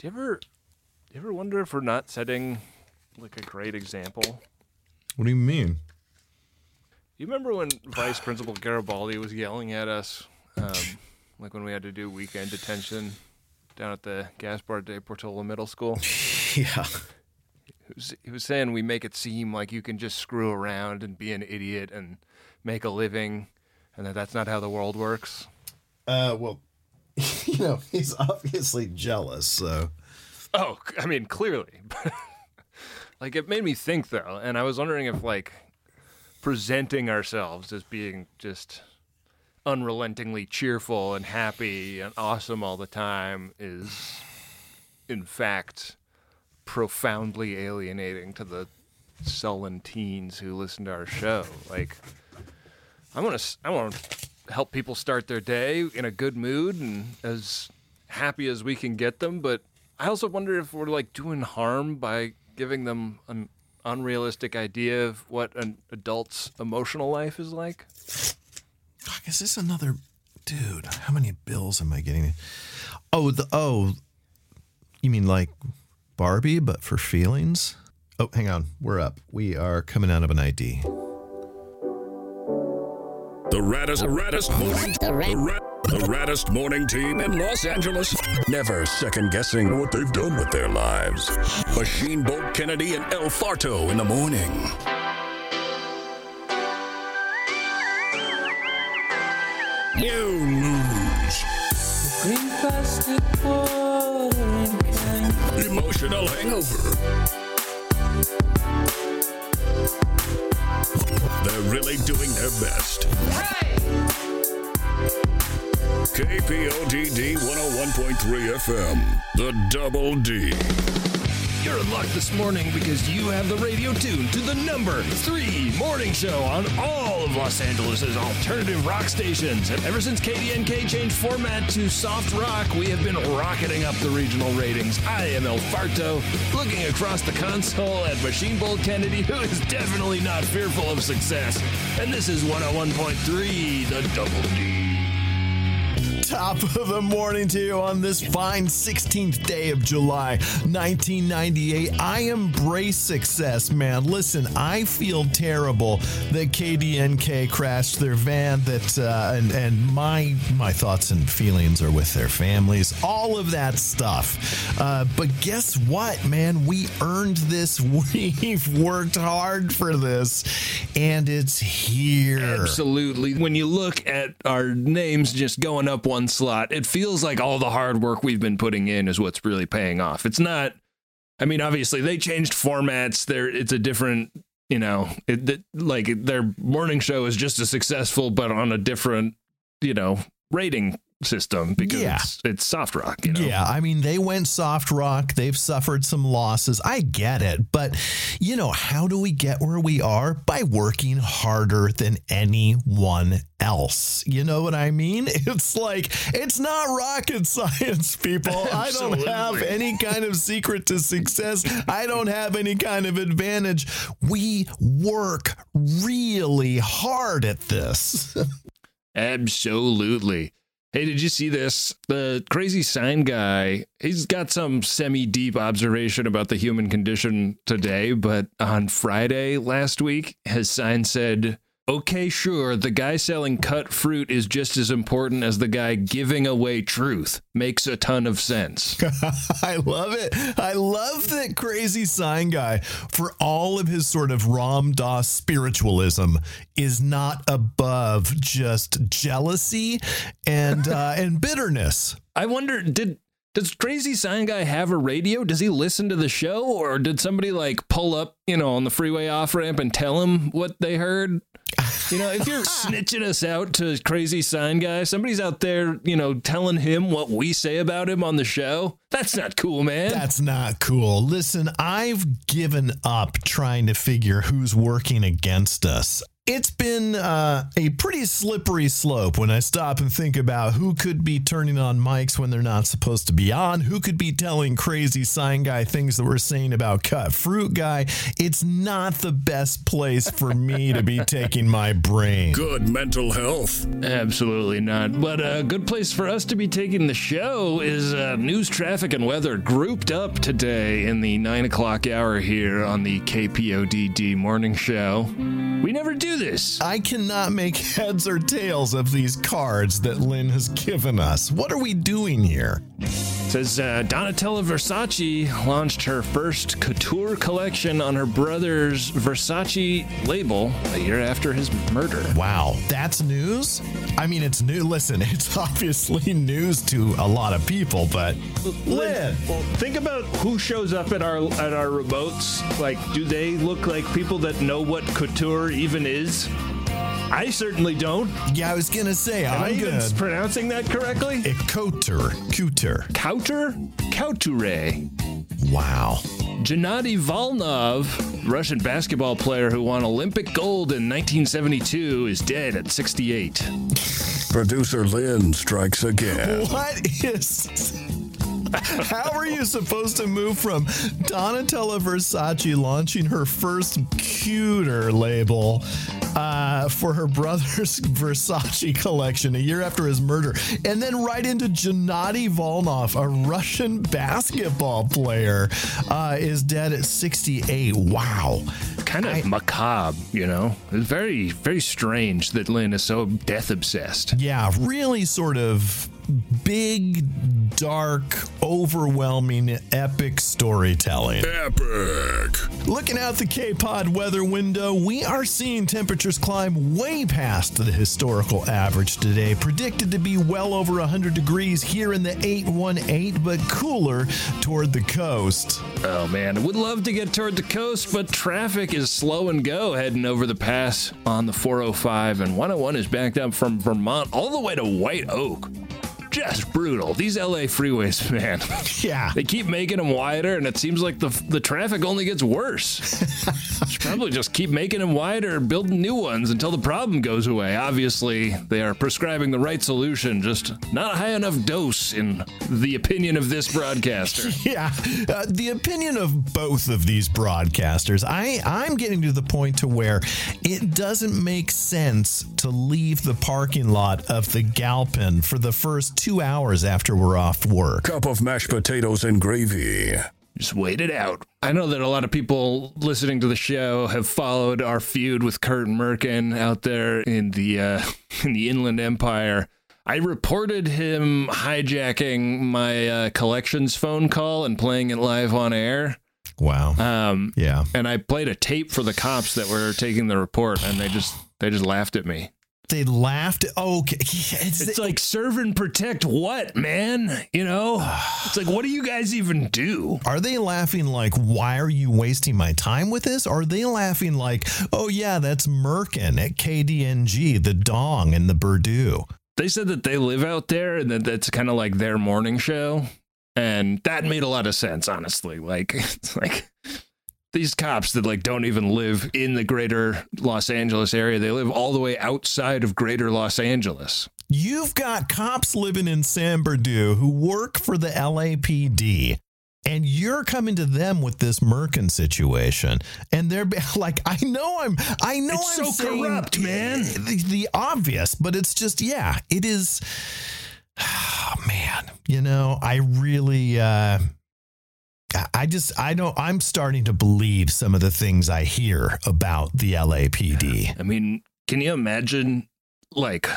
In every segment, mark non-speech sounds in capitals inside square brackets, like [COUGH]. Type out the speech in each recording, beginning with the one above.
Do you ever, do you ever wonder if we're not setting like a great example? What do you mean? You remember when Vice Principal Garibaldi was yelling at us, um, like when we had to do weekend detention down at the Gaspar de Portola Middle School? [LAUGHS] Yeah. He was, he was saying we make it seem like you can just screw around and be an idiot and make a living, and that that's not how the world works. Uh, well, you know, he's obviously jealous, so. Oh, I mean, clearly. [LAUGHS] like, it made me think, though, and I was wondering if, like, presenting ourselves as being just unrelentingly cheerful and happy and awesome all the time is, in fact, profoundly alienating to the sullen teens who listen to our show. Like, I want to, I want to help people start their day in a good mood and as happy as we can get them. But I also wonder if we're like doing harm by giving them an unrealistic idea of what an adult's emotional life is like. Fuck, is this another dude? How many bills am I getting? Oh, the oh, you mean like Barbie, but for feelings? Oh, hang on, we're up. We are coming out of an ID. The raddest, raddest morning, the, rat, the raddest morning team in Los Angeles. Never second guessing what they've done with their lives. Machine Bolt Kennedy and El Farto in the morning. New news. Emotional hangover. They're really doing their best. KPODD 101.3 FM, the Double D. You're in luck this morning because you have the radio tuned to the number three morning show on all of Los Angeles' alternative rock stations. And ever since KDNK changed format to soft rock, we have been rocketing up the regional ratings. I am El Farto, looking across the console at Machine Bolt Kennedy, who is definitely not fearful of success. And this is 101.3, the Double D. Top of the morning to you on this fine 16th day of July, 1998. I embrace success, man. Listen, I feel terrible that KDNK crashed their van. That uh, and and my my thoughts and feelings are with their families. All of that stuff. Uh, but guess what, man? We earned this. [LAUGHS] We've worked hard for this, and it's here. Absolutely. When you look at our names just going up one slot, it feels like all the hard work we've been putting in is what's really paying off. It's not. I mean, obviously they changed formats. There, it's a different. You know, it, it, like their morning show is just as successful, but on a different, you know, rating system because Yeah. it's, it's soft rock. You know? Yeah, I mean, they went soft rock. They've suffered some losses. I get it. But, you know, how do we get where we are? By working harder than anyone else. You know what I mean? [LAUGHS] It's like, it's not rocket science, people. I don't have any kind of secret to success. I don't have any kind of advantage. We work really hard at this. [LAUGHS] Absolutely. Hey, did you see this? The crazy sign guy, he's got some semi deep observation about the human condition today, but on Friday last week, his sign said, Okay, sure, the guy selling cut fruit is just as important as the guy giving away truth. Makes a ton of sense. [LAUGHS] I love it. I love that crazy sign guy for all of his sort of Ram Dass spiritualism is not above just jealousy and uh, [LAUGHS] and bitterness. I wonder, did does crazy sign guy have a radio? Does he listen to the show, or did somebody like pull up, you know, on the freeway off ramp and tell him what they heard? You know, if you're [LAUGHS] snitching us out to crazy sign guy, somebody's out there, you know, telling him what we say about him on the show. That's not cool, man. That's not cool. Listen, I've given up trying to figure who's working against us. It's been uh, a pretty slippery slope when I stop and think about who could be turning on mics when they're not supposed to be on, who could be telling crazy sign guy things that we're saying about cut fruit guy. It's not the best place for me to be taking my brain. Good mental health. Absolutely not. But a good place for us to be taking the show is uh, news, traffic, and weather grouped up today in the 9 o'clock hour here on the KPODD morning show. We never do this. I cannot make heads or tails of these cards that Lynn has given us. What are we doing here? Says uh, Donatella Versace launched her first couture collection on her brother's Versace label a year after his murder. Wow, that's news? I mean, it's new. Listen, [LAUGHS] it's obviously news to a lot of people, but Lynn, Well, think about who shows up at our at our remotes. Like, do they look like people that know what couture even is? I certainly don't. yeah, I was gonna say, Am I I'm even good. pronouncing that correctly? Couture, couture. Couture? Couture. Wow. Gennady Volnov, Russian basketball player who won Olympic gold in 1972, is dead at 68. Producer Lynn strikes again. What is? How are you supposed to move from Donatella Versace launching her first cuter label uh, for her brother's [LAUGHS] Versace collection a year after his murder, and then right into Gennady Volnov, a Russian basketball player, uh, is dead at 68. Wow. Kind of macabre, you know? It's very, very strange that Lynn is so death obsessed. Yeah, really sort of big, dark, overwhelming, epic storytelling. Epic. Looking out the K Pod weather window, we are seeing temperatures climb way past the historical average today. Predicted to be well over 100 degrees here in the 818, but cooler toward the coast. Oh man, would love to get toward the coast, but traffic is slow and go heading over the pass on the 405, and 101 is backed up from Vermont all the way to White Oak. Just brutal. These LA freeways, [LAUGHS] man. Yeah. They keep making them wider, and it seems like the the traffic only gets worse. [LAUGHS] Should probably just keep making them wider, and building new ones until the problem goes away. Obviously, they are prescribing the right solution, just not a high enough dose, in the opinion of this broadcaster. [LAUGHS] Yeah, uh, the opinion of both of these broadcasters, I I'm getting to the point to where it doesn't make sense to leave the parking lot of the Galpin for the first two hours after we're off work. Cup of mashed potatoes and gravy. Just wait it out. I know that a lot of people listening to the show have followed our feud with Kurt Merkin out there in the uh, [LAUGHS] in the Inland Empire. I reported him hijacking my uh, collections phone call and playing it live on air. Wow. Um, Yeah. and I played a tape for the cops that were taking the report, and they just they just laughed at me. They laughed. Oh, okay. It's, It's like serve and protect what, man? You know, [SIGHS] it's like what do you guys even do? are they laughing like, why are you wasting my time with this? Are they laughing like, oh, yeah, that's Merkin at KDNG, the Dong and the Purdue? they said that they live out there and that that's kind of like their morning show and that made a lot of sense honestly like [LAUGHS] it's like these cops that like don't even live in the greater los angeles area they live all the way outside of greater los angeles You've got cops living in San Bernardino who work for the LAPD. And you're coming to them with this Merkin situation, and they're [LAUGHS] like, "I know I'm, I know It's I'm so corrupt, man. The, the obvious, but it's just, yeah, it is. [SIGHS] Oh, man, you know, I really, uh, I- just, I don't, I'm starting to believe some of the things I hear about the LAPD. i mean can you imagine like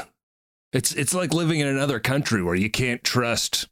it's it's like living in another country where you can't trust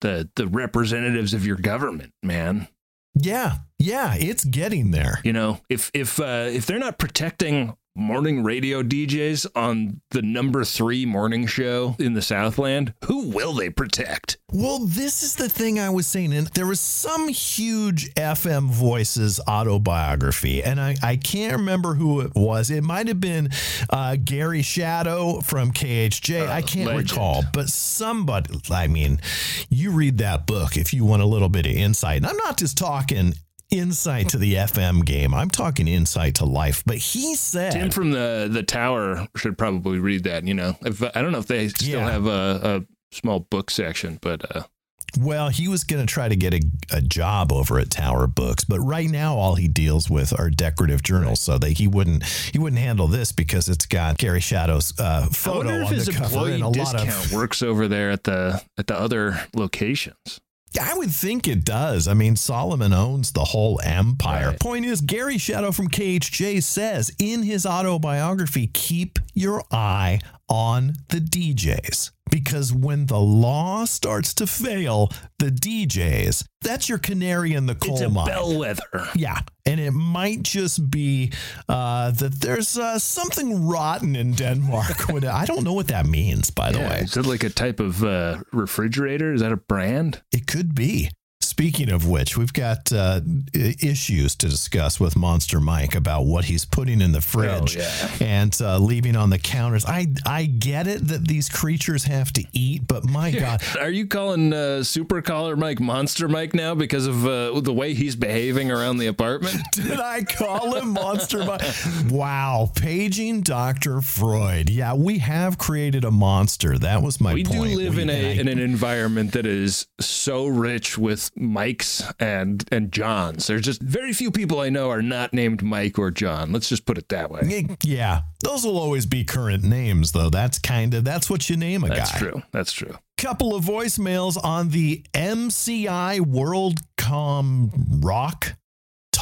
the the representatives of your government man Yeah, yeah, it's getting there. You know, if if uh, if they're not protecting morning radio DJs on the number three morning show in the Southland, who will they protect? Well, this is the thing I was saying. And there was some huge FM Voices autobiography, and I, I can't remember who it was. It might have been uh, Gary Shadow from KHJ. I can't legend. recall, but somebody, I mean, you read that book if you want a little bit of insight. And I'm not just talking insight to the FM game. I'm talking insight to life. But he said Tim from the the tower should probably read that. You know, if, I don't know if they still Yeah. have a, a small book section, but uh, Well, he was going to try to get a, a job over at Tower Books, but right now all he deals with are decorative journals. So that he wouldn't he wouldn't handle this because it's got Gary Shadow's uh, I photo wonder if on his the cover employee and a lot of. works over there at the at the other locations. I would think it does. I mean, Solomon owns the whole empire. Right. Point is, Gary Shadow from KHJ says in his autobiography, keep your eye on the DJs. Because when the law starts to fail, the DJs, that's your canary in the coal It's a mine. bellwether. Yeah. And it might just be uh, that there's uh, something rotten in Denmark. [LAUGHS] When- I don't know what that means, by the Yeah, way. is it like a type of uh, refrigerator? Is that a brand? It could be. Speaking of which, we've got uh, issues to discuss with Monster Mike about what he's putting in the fridge yeah. and uh, leaving on the counters. I I get it that these creatures have to eat, but my [LAUGHS] God, Are you calling uh, Super Caller Mike Monster Mike now because of uh, the way he's behaving around the apartment? [LAUGHS] did I call him Monster Mike? Wow, paging Dr. Freud. Yeah, we have created a monster. That was my we point. do live We- in a in an environment that is so rich with Mikes and and Johns. There's just very few people I know are not named Mike or John. Let's just put it that way. Yeah, those will always be current names, though. That's kind of that's what you name a That's guy. That's true. That's true. Couple of voicemails on the MCI WorldCom Rock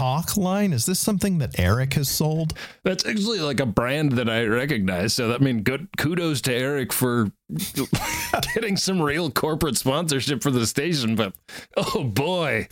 talk line. Is this something that Eric has sold? That's actually like a brand that I recognize. So I mean, good kudos to Eric for [LAUGHS] getting some real corporate sponsorship for the station. But oh boy,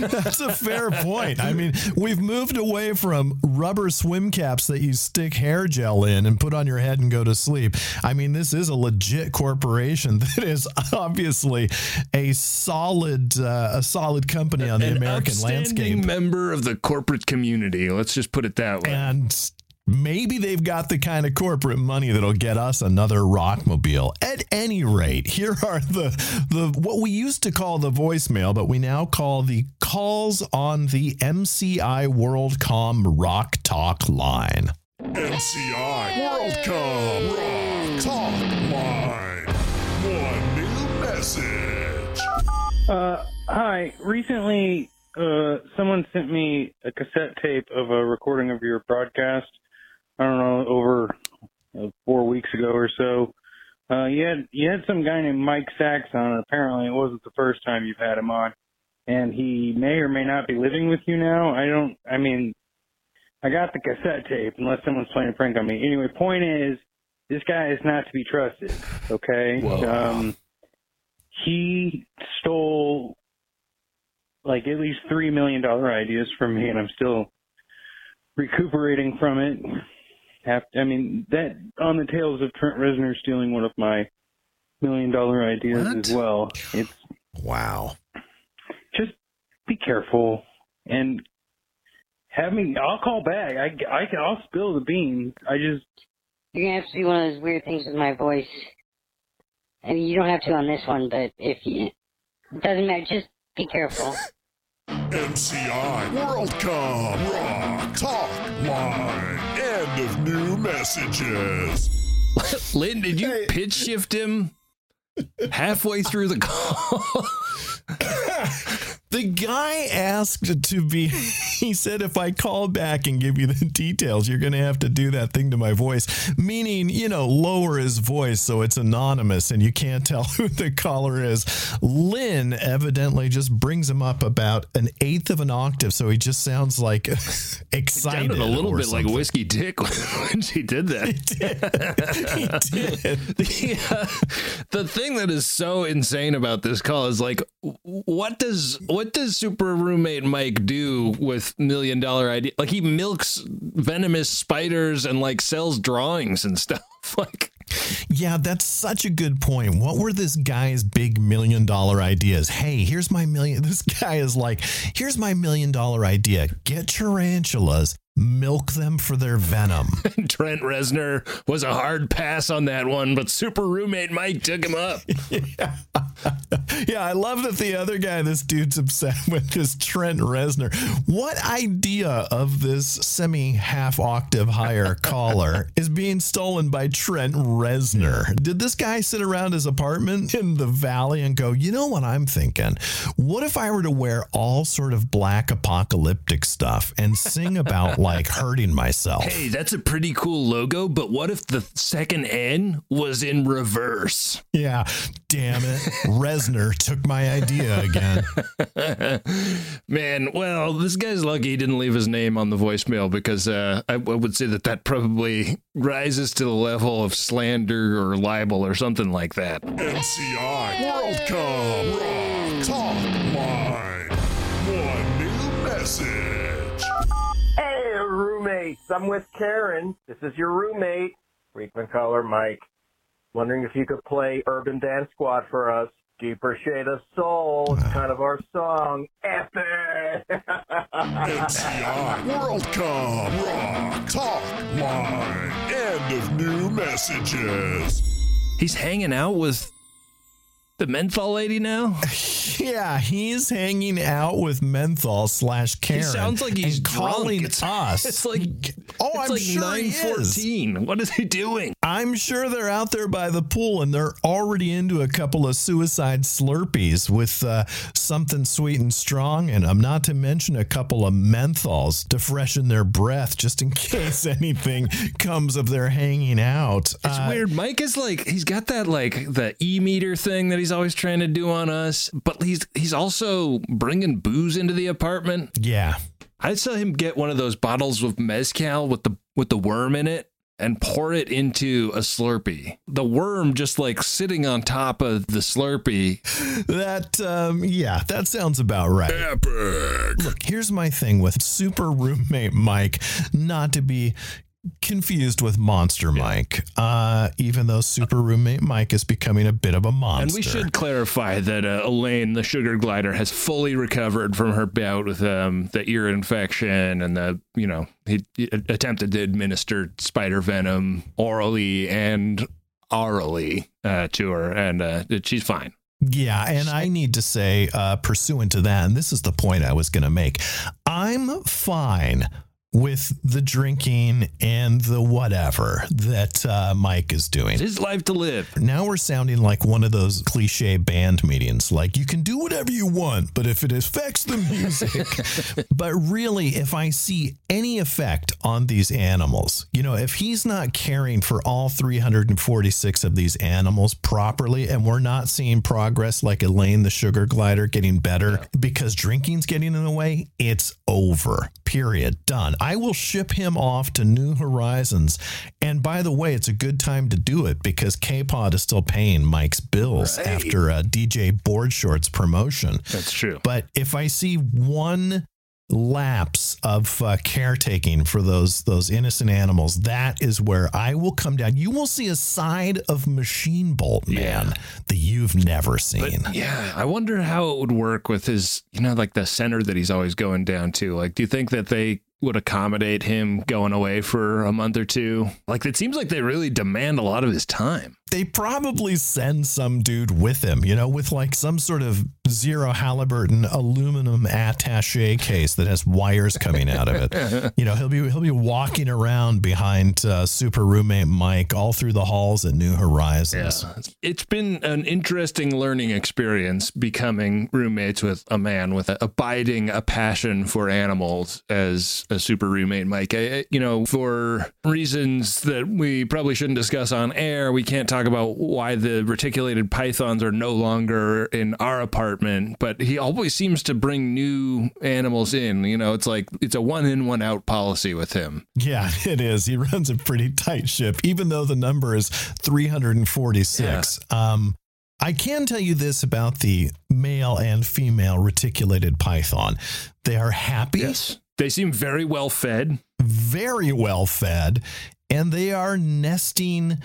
That's a fair point. I mean, we've moved away from rubber swim caps that you stick hair gel in and put on your head and go to sleep. I mean, this is a legit corporation [LAUGHS] that is obviously a solid, uh, a solid company on the an American landscape. member of the corporate community. Let's just put it that way. and maybe they've got the kind of corporate money that'll get us another rockmobile at any rate here are the the what we used to call the voicemail but we now call the calls on the mci worldcom rock talk line MCI WorldCom Rock Talk Line. One new message. Uh, hi. Recently, uh, someone sent me a cassette tape of a recording of your broadcast. I don't know, over uh, four weeks ago or so. Uh, you had you had some guy named Mike Sachs on. Apparently, it wasn't the first time you've had him on, and he may or may not be living with you now. I don't. I mean, I got the cassette tape, unless someone's playing a prank on me. Anyway, point is, this guy is not to be trusted. Okay. Whoa. Um, he stole like at least three million dollar ideas from me, and I'm still recuperating from it. Have I mean that on the tails of Trent Reznor stealing one of my million dollar ideas What? as well. It's wow just be careful and have me. I'll call back. I I can. I'll spill the beans. I just You're gonna have to do one of those weird things with my voice. I mean, you don't have to on this one, but if you, it doesn't matter. Just be careful. MCI WorldCom Rock Talk Line. End messages. [LAUGHS] Lynn, did you pitch shift him halfway through the call? [LAUGHS] [LAUGHS] The guy asked to be, [LAUGHS] he said, if I call back and give you the details, you're going to have to do that thing to my voice. Meaning, you know, lower his voice so it's anonymous and you can't [LAUGHS] tell who the caller is. Lynn evidently just brings him up about an eighth of an octave. So he just sounds like [LAUGHS] excited. Sounded a little bit like. Whiskey Dick when she did that. he did. the, uh, the thing that is so insane about this call is like what does what does super roommate mike do with million dollar idea like he milks venomous spiders and like sells drawings and stuff [LAUGHS] like Yeah, that's such a good point. What were this guy's big million dollar ideas? Hey, here's my million. [LAUGHS] This guy is like, here's my million dollar idea. Get tarantulas milk them for their venom. [LAUGHS] Trent Reznor was a hard pass on that one, but super roommate Mike took him up. [LAUGHS] yeah, I love that the other guy this dude's upset [LAUGHS] with is Trent Reznor. What idea of this semi half octave higher caller is being stolen by Trent Reznor? Did this guy sit around his apartment in the valley and go, you know what I'm thinking? What if I were to wear all sort of black apocalyptic stuff and sing about like hurting myself? Hey, that's a pretty cool logo, but what if the second N was in reverse? Yeah, damn it. [LAUGHS] Reznor took my idea again. [LAUGHS] Man, well, this guy's lucky he didn't leave his name on the voicemail because uh, I, I would say that that probably rises to the level of slander or libel or something like that. MCI WorldCom Rock Talk Line. One new message. Hey, roommates. I'm with Karen. This is your roommate, frequent caller Mike. Wondering if you could play Urban Dance Squad for us. Deeper Shade of Soul. It's ah. kind of our song. Epic! MCI World Cup Rock Talk Line. End of new messages. He's hanging out with the menthol lady now? [LAUGHS] Yeah, he's hanging out with menthol slash Karen. He sounds like he's calling drunk. It's, us. [LAUGHS] It's like oh, it's I'm like sure he is. 914. What is he doing? I'm sure they're out there by the pool and they're already into a couple of suicide slurpees with uh, something sweet and strong and I'm not to mention a couple of menthols to freshen their breath just in [LAUGHS] case anything comes of their hanging out. It's Uh, weird. Mike is like he's got that like the e meter thing that he's always trying to do on us, but he's he's also bringing booze into the apartment. Yeah. I saw him get one of those bottles of mezcal with the with the worm in it and pour it into a Slurpee. The worm just like sitting on top of the Slurpee. That, um, yeah, that sounds about right. Epic. Look, here's my thing with super roommate Mike, not to be confused with monster Mike, uh, even though super roommate Mike is becoming a bit of a monster. And we should clarify that uh, Elaine, the sugar glider, has fully recovered from her bout with um, the ear infection and the, you know, he, he attempted to administer spider venom orally and orally uh, to her, and uh, she's fine. Yeah, and I need to say, uh, pursuant to that, and this is the point I was going to make, I'm fine with the drinking and the whatever that uh, Mike is doing. It's his life to live. Now we're sounding like one of those cliche band meetings. Like you can do whatever you want, but if it affects the music. [LAUGHS] but really, if I see any effect on these animals, you know, if he's not caring for all 346 of these animals properly, and we're not seeing progress like Elaine the sugar glider getting better because drinking's getting in the way, it's over. Period. Done. I will ship him off to New Horizons. And by the way, it's a good time to do it because K-Pod is still paying Mike's bills Right. after a DJ Board Shorts promotion. That's true. But if I see one lapse of uh, caretaking for those those innocent animals, that is where I will come down. You will see a side of Machine Bolt, man, Yeah. that you've never seen. But yeah, I wonder how it would work with his, you know, like the center that he's always going down to. Like, do you think that they would accommodate him going away for a month or two? Like, it seems like they really demand a lot of his time. they probably send some dude with him, you know, with like some sort of zero Halliburton aluminum attache case that has wires coming out of it. [LAUGHS] you know, he'll be he'll be walking around behind uh, super roommate Mike all through the halls at New Horizons. It's been an interesting learning experience becoming roommates with a man with a, abiding a passion for animals as a super roommate, Mike. I, I- you know, for reasons that we probably shouldn't discuss on air, we can't talk about why the reticulated pythons are no longer in our apartment, but he always seems to bring new animals in. You know, it's like it's a one in, one out policy with him. Yeah, [LAUGHS] it is. He runs a pretty tight ship, even though the number is 346. Um, I can tell you this about the male and female reticulated python. They are happy, They seem very well fed. very well fed, and they are nesting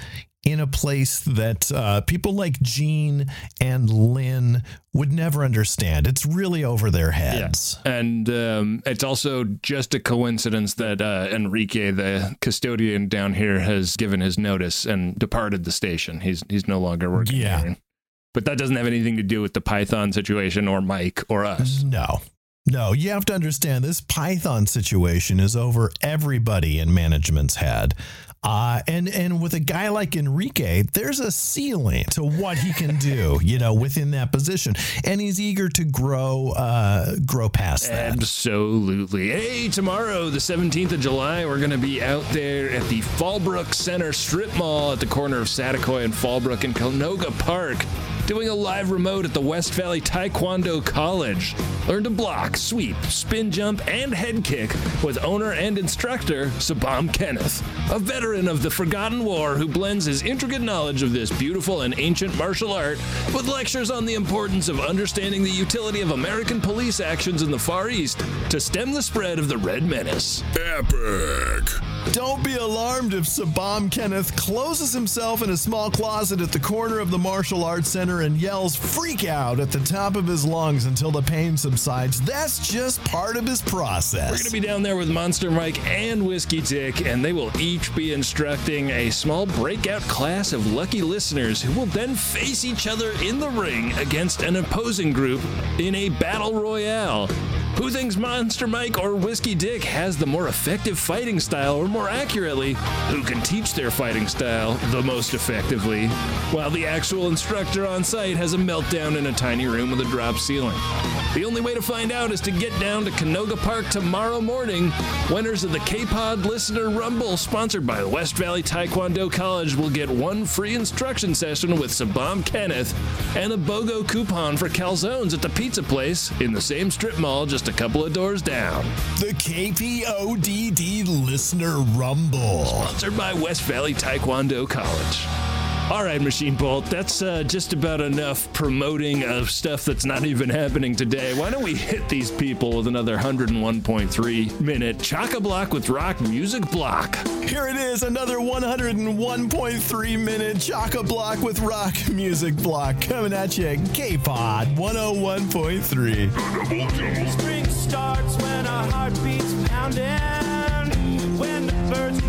in a place that uh, people like Gene and Lynn would never understand. It's really over their heads. Yeah. And um, it's also just a coincidence that uh, Enrique, the custodian down here, has given his notice and departed the station. He's he's no longer working Yeah. here. But that doesn't have anything to do with the Python situation or Mike or us. No. No, you have to understand this Python situation is over everybody in management's head. Uh, and and with a guy like Enrique, there's a ceiling to what he can do, [LAUGHS] you know, within that position, and he's eager to grow, uh, grow past that. Absolutely. Hey, tomorrow, the 17th of July, we're going to be out there at the Fallbrook Center Strip Mall at the corner of Saticoy and Fallbrook in Canoga Park, doing a live remote at the West Valley Taekwondo College. Learn to block, sweep, spin jump, and head kick with owner and instructor Sabam Kenneth, a veteran of the Forgotten War who blends his intricate knowledge of this beautiful and ancient martial art with lectures on the importance of understanding the utility of American police actions in the Far East to stem the spread of the Red Menace. Epic. Don't be alarmed if Sabam Kenneth closes himself in a small closet at the corner of the martial arts center and yells freak out at the top of his lungs until the pain subsides. That's just part of his process. We're going to be down there with Monster Mike and Whiskey Dick, and they will each be instructing a small breakout class of lucky listeners who will then face each other in the ring against an opposing group in a battle royale. Who thinks Monster Mike or Whiskey Dick has the more effective fighting style, or more accurately, who can teach their fighting style the most effectively, while the actual instructor on site has a meltdown in a tiny room with a drop ceiling? The only way to find out is to get down to Canoga Park tomorrow morning. Winners of the K-Pod Listener Rumble, sponsored by West Valley Taekwondo College, will get one free instruction session with Sabam Kenneth and a BOGO coupon for calzones at the pizza place in the same strip mall just a couple of doors down. The KPODD Listener Rumble. Sponsored by West Valley Taekwondo College. All right, Machine Bolt, that's uh, just about enough promoting of stuff that's not even happening today. Why don't we hit these people with another 101.3 minute Chaka Block with Rock Music Block? Here it is, another 101.3 minute Chaka Block with Rock Music Block coming at you. K-Pod 101.3. Spring starts when our heart beats pounding, when the birds